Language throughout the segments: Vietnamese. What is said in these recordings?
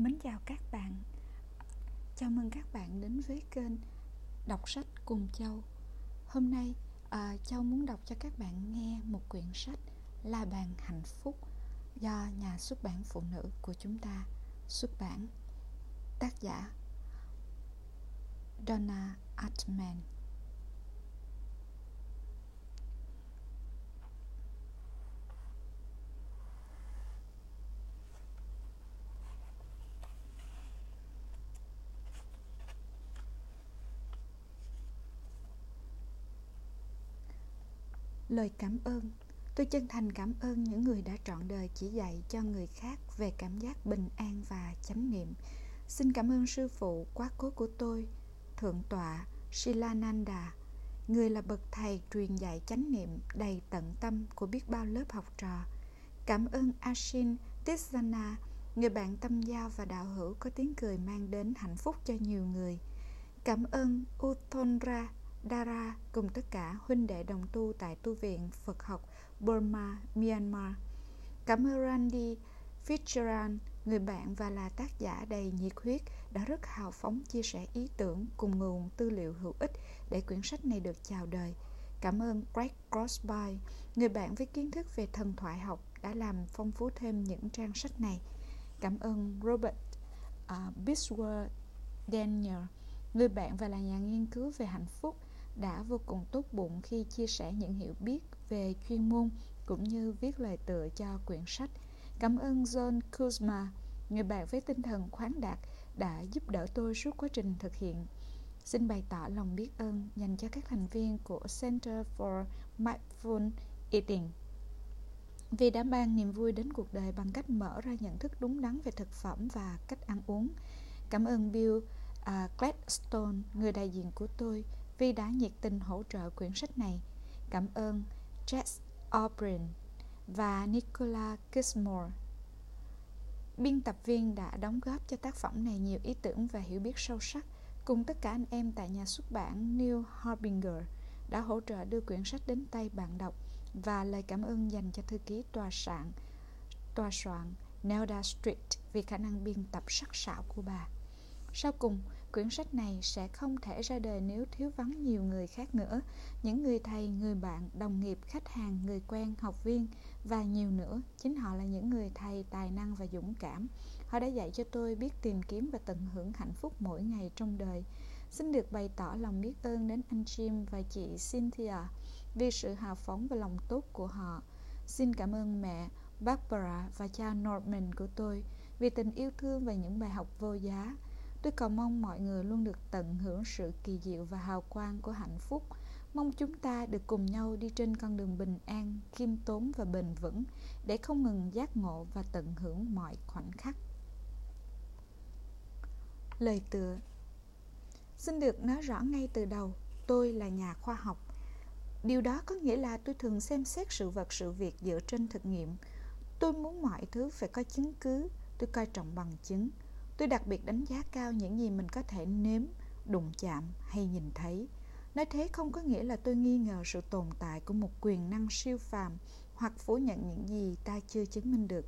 Mến chào các bạn. Chào mừng các bạn đến với kênh Đọc sách cùng Châu. Hôm nay à, Châu muốn đọc cho các bạn nghe một quyển sách La bàn hạnh phúc Do nhà xuất bản phụ nữ của chúng ta xuất bản. Tác giả Donna Atman lời cảm ơn. Tôi chân thành cảm ơn những người đã trọn đời chỉ dạy cho người khác về cảm giác bình an và chánh niệm. Xin cảm ơn sư phụ quá cố của tôi, thượng tọa silananda người là bậc thầy truyền dạy chánh niệm đầy tận tâm của biết bao lớp học trò. Cảm ơn ashin tisana người bạn tâm giao và đạo hữu có tiếng cười mang đến hạnh phúc cho nhiều người. Cảm ơn uthonra Dara cùng tất cả huynh đệ đồng tu tại tu viện Phật học Burma, Myanmar. Cảm ơn Randy Fitzgerald, người bạn và là tác giả đầy nhiệt huyết đã rất hào phóng chia sẻ ý tưởng cùng nguồn tư liệu hữu ích để quyển sách này được chào đời. Cảm ơn Greg Crosby, người bạn với kiến thức về thần thoại học đã làm phong phú thêm những trang sách này. Cảm ơn Robert à, uh, Bisworth Daniel, người bạn và là nhà nghiên cứu về hạnh phúc đã vô cùng tốt bụng khi chia sẻ những hiểu biết về chuyên môn cũng như viết lời tựa cho quyển sách. Cảm ơn John Kuzma, người bạn với tinh thần khoáng đạt đã giúp đỡ tôi suốt quá trình thực hiện. Xin bày tỏ lòng biết ơn dành cho các thành viên của Center for Mindful Eating vì đã mang niềm vui đến cuộc đời bằng cách mở ra nhận thức đúng đắn về thực phẩm và cách ăn uống. Cảm ơn Bill uh, Gladstone, người đại diện của tôi, vì đã nhiệt tình hỗ trợ quyển sách này. Cảm ơn Jess O'Brien và Nicola Kismore. Biên tập viên đã đóng góp cho tác phẩm này nhiều ý tưởng và hiểu biết sâu sắc cùng tất cả anh em tại nhà xuất bản New Harbinger đã hỗ trợ đưa quyển sách đến tay bạn đọc và lời cảm ơn dành cho thư ký tòa soạn tòa soạn Nelda Street vì khả năng biên tập sắc sảo của bà. Sau cùng, quyển sách này sẽ không thể ra đời nếu thiếu vắng nhiều người khác nữa. Những người thầy, người bạn, đồng nghiệp, khách hàng, người quen, học viên và nhiều nữa. Chính họ là những người thầy tài năng và dũng cảm. Họ đã dạy cho tôi biết tìm kiếm và tận hưởng hạnh phúc mỗi ngày trong đời. Xin được bày tỏ lòng biết ơn đến anh Jim và chị Cynthia vì sự hào phóng và lòng tốt của họ. Xin cảm ơn mẹ, Barbara và cha Norman của tôi vì tình yêu thương và những bài học vô giá. Tôi cầu mong mọi người luôn được tận hưởng sự kỳ diệu và hào quang của hạnh phúc. Mong chúng ta được cùng nhau đi trên con đường bình an, khiêm tốn và bền vững để không ngừng giác ngộ và tận hưởng mọi khoảnh khắc. Lời tựa Xin được nói rõ ngay từ đầu, tôi là nhà khoa học. Điều đó có nghĩa là tôi thường xem xét sự vật sự việc dựa trên thực nghiệm. Tôi muốn mọi thứ phải có chứng cứ, tôi coi trọng bằng chứng Tôi đặc biệt đánh giá cao những gì mình có thể nếm, đụng chạm hay nhìn thấy. Nói thế không có nghĩa là tôi nghi ngờ sự tồn tại của một quyền năng siêu phàm hoặc phủ nhận những gì ta chưa chứng minh được.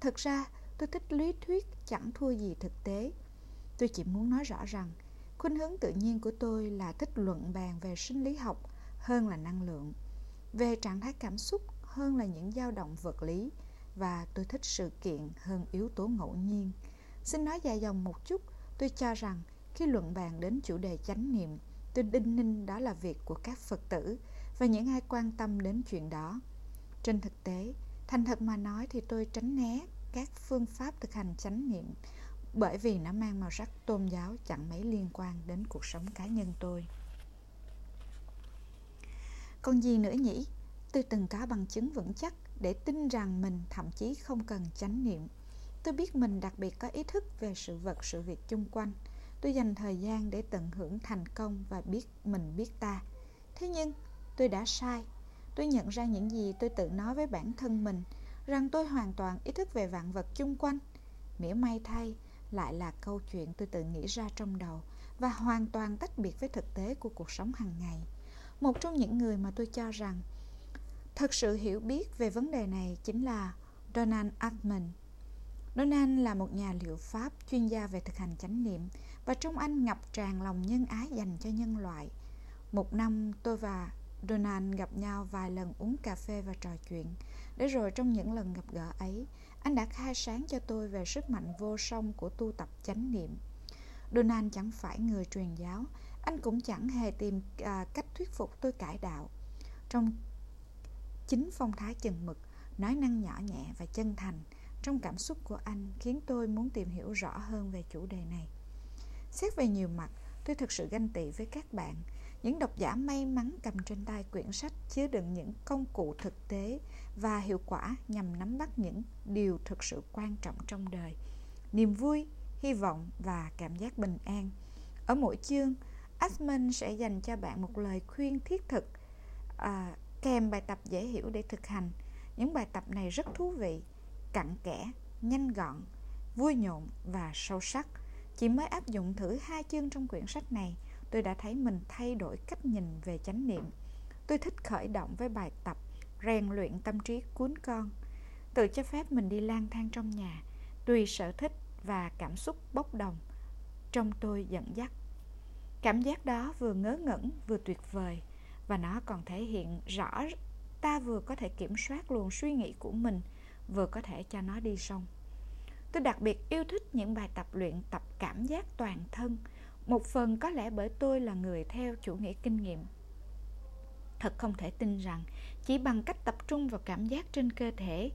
thật ra, tôi thích lý thuyết chẳng thua gì thực tế. Tôi chỉ muốn nói rõ rằng, khuynh hướng tự nhiên của tôi là thích luận bàn về sinh lý học hơn là năng lượng, về trạng thái cảm xúc hơn là những dao động vật lý và tôi thích sự kiện hơn yếu tố ngẫu nhiên. Xin nói dài dòng một chút, tôi cho rằng khi luận bàn đến chủ đề chánh niệm, tôi đinh ninh đó là việc của các Phật tử và những ai quan tâm đến chuyện đó. Trên thực tế, thành thật mà nói thì tôi tránh né các phương pháp thực hành chánh niệm bởi vì nó mang màu sắc tôn giáo chẳng mấy liên quan đến cuộc sống cá nhân tôi. Còn gì nữa nhỉ? Tôi từng có bằng chứng vững chắc để tin rằng mình thậm chí không cần chánh niệm Tôi biết mình đặc biệt có ý thức về sự vật, sự việc chung quanh. Tôi dành thời gian để tận hưởng thành công và biết mình biết ta. Thế nhưng, tôi đã sai. Tôi nhận ra những gì tôi tự nói với bản thân mình, rằng tôi hoàn toàn ý thức về vạn vật chung quanh. Mỉa may thay, lại là câu chuyện tôi tự nghĩ ra trong đầu và hoàn toàn tách biệt với thực tế của cuộc sống hàng ngày. Một trong những người mà tôi cho rằng thật sự hiểu biết về vấn đề này chính là Donald Altman Donald là một nhà liệu pháp chuyên gia về thực hành chánh niệm và trong anh ngập tràn lòng nhân ái dành cho nhân loại. Một năm tôi và Donald gặp nhau vài lần uống cà phê và trò chuyện. Để rồi trong những lần gặp gỡ ấy, anh đã khai sáng cho tôi về sức mạnh vô song của tu tập chánh niệm. Donald chẳng phải người truyền giáo, anh cũng chẳng hề tìm à, cách thuyết phục tôi cải đạo. Trong chính phong thái chừng mực, nói năng nhỏ nhẹ và chân thành, trong cảm xúc của anh khiến tôi muốn tìm hiểu rõ hơn về chủ đề này. Xét về nhiều mặt, tôi thực sự ganh tị với các bạn, những độc giả may mắn cầm trên tay quyển sách chứa đựng những công cụ thực tế và hiệu quả nhằm nắm bắt những điều thực sự quan trọng trong đời. Niềm vui, hy vọng và cảm giác bình an. Ở mỗi chương, Asman sẽ dành cho bạn một lời khuyên thiết thực à, kèm bài tập dễ hiểu để thực hành. Những bài tập này rất thú vị, cặn kẽ, nhanh gọn, vui nhộn và sâu sắc. Chỉ mới áp dụng thử hai chương trong quyển sách này, tôi đã thấy mình thay đổi cách nhìn về chánh niệm. Tôi thích khởi động với bài tập rèn luyện tâm trí cuốn con, tự cho phép mình đi lang thang trong nhà, tùy sở thích và cảm xúc bốc đồng trong tôi dẫn dắt. Cảm giác đó vừa ngớ ngẩn vừa tuyệt vời và nó còn thể hiện rõ ta vừa có thể kiểm soát luồng suy nghĩ của mình vừa có thể cho nó đi sông. Tôi đặc biệt yêu thích những bài tập luyện tập cảm giác toàn thân một phần có lẽ bởi tôi là người theo chủ nghĩa kinh nghiệm thật không thể tin rằng chỉ bằng cách tập trung vào cảm giác trên cơ thể,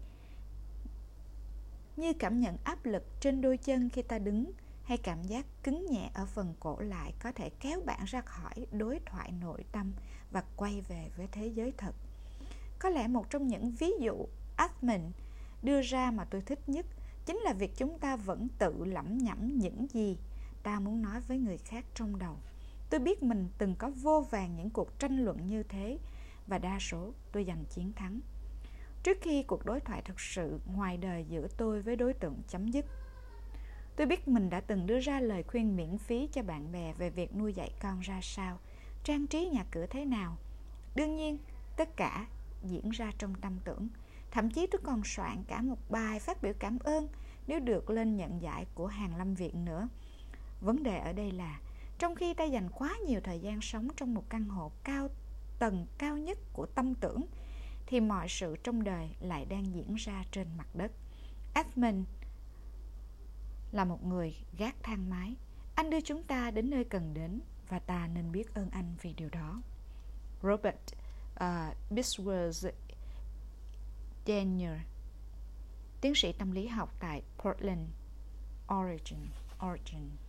như cảm nhận áp lực trên đôi chân khi ta đứng, hay cảm giác cứng nhẹ ở phần cổ lại có thể kéo bạn ra khỏi đối thoại nội tâm và quay về với thế giới thật. Có lẽ một trong những ví dụ Atman đưa ra mà tôi thích nhất chính là việc chúng ta vẫn tự lẩm nhẩm những gì ta muốn nói với người khác trong đầu. Tôi biết mình từng có vô vàng những cuộc tranh luận như thế và đa số tôi giành chiến thắng. Trước khi cuộc đối thoại thực sự ngoài đời giữa tôi với đối tượng chấm dứt, tôi biết mình đã từng đưa ra lời khuyên miễn phí cho bạn bè về việc nuôi dạy con ra sao, trang trí nhà cửa thế nào. Đương nhiên, tất cả diễn ra trong tâm tưởng. Thậm chí tôi còn soạn cả một bài phát biểu cảm ơn nếu được lên nhận giải của hàng lâm viện nữa. Vấn đề ở đây là trong khi ta dành quá nhiều thời gian sống trong một căn hộ cao tầng cao nhất của tâm tưởng thì mọi sự trong đời lại đang diễn ra trên mặt đất. Edmund là một người gác thang máy. Anh đưa chúng ta đến nơi cần đến và ta nên biết ơn anh vì điều đó. Robert ờ, uh, Bisworth Daniel, tiến sĩ tâm lý học tại Portland, Oregon. Origin.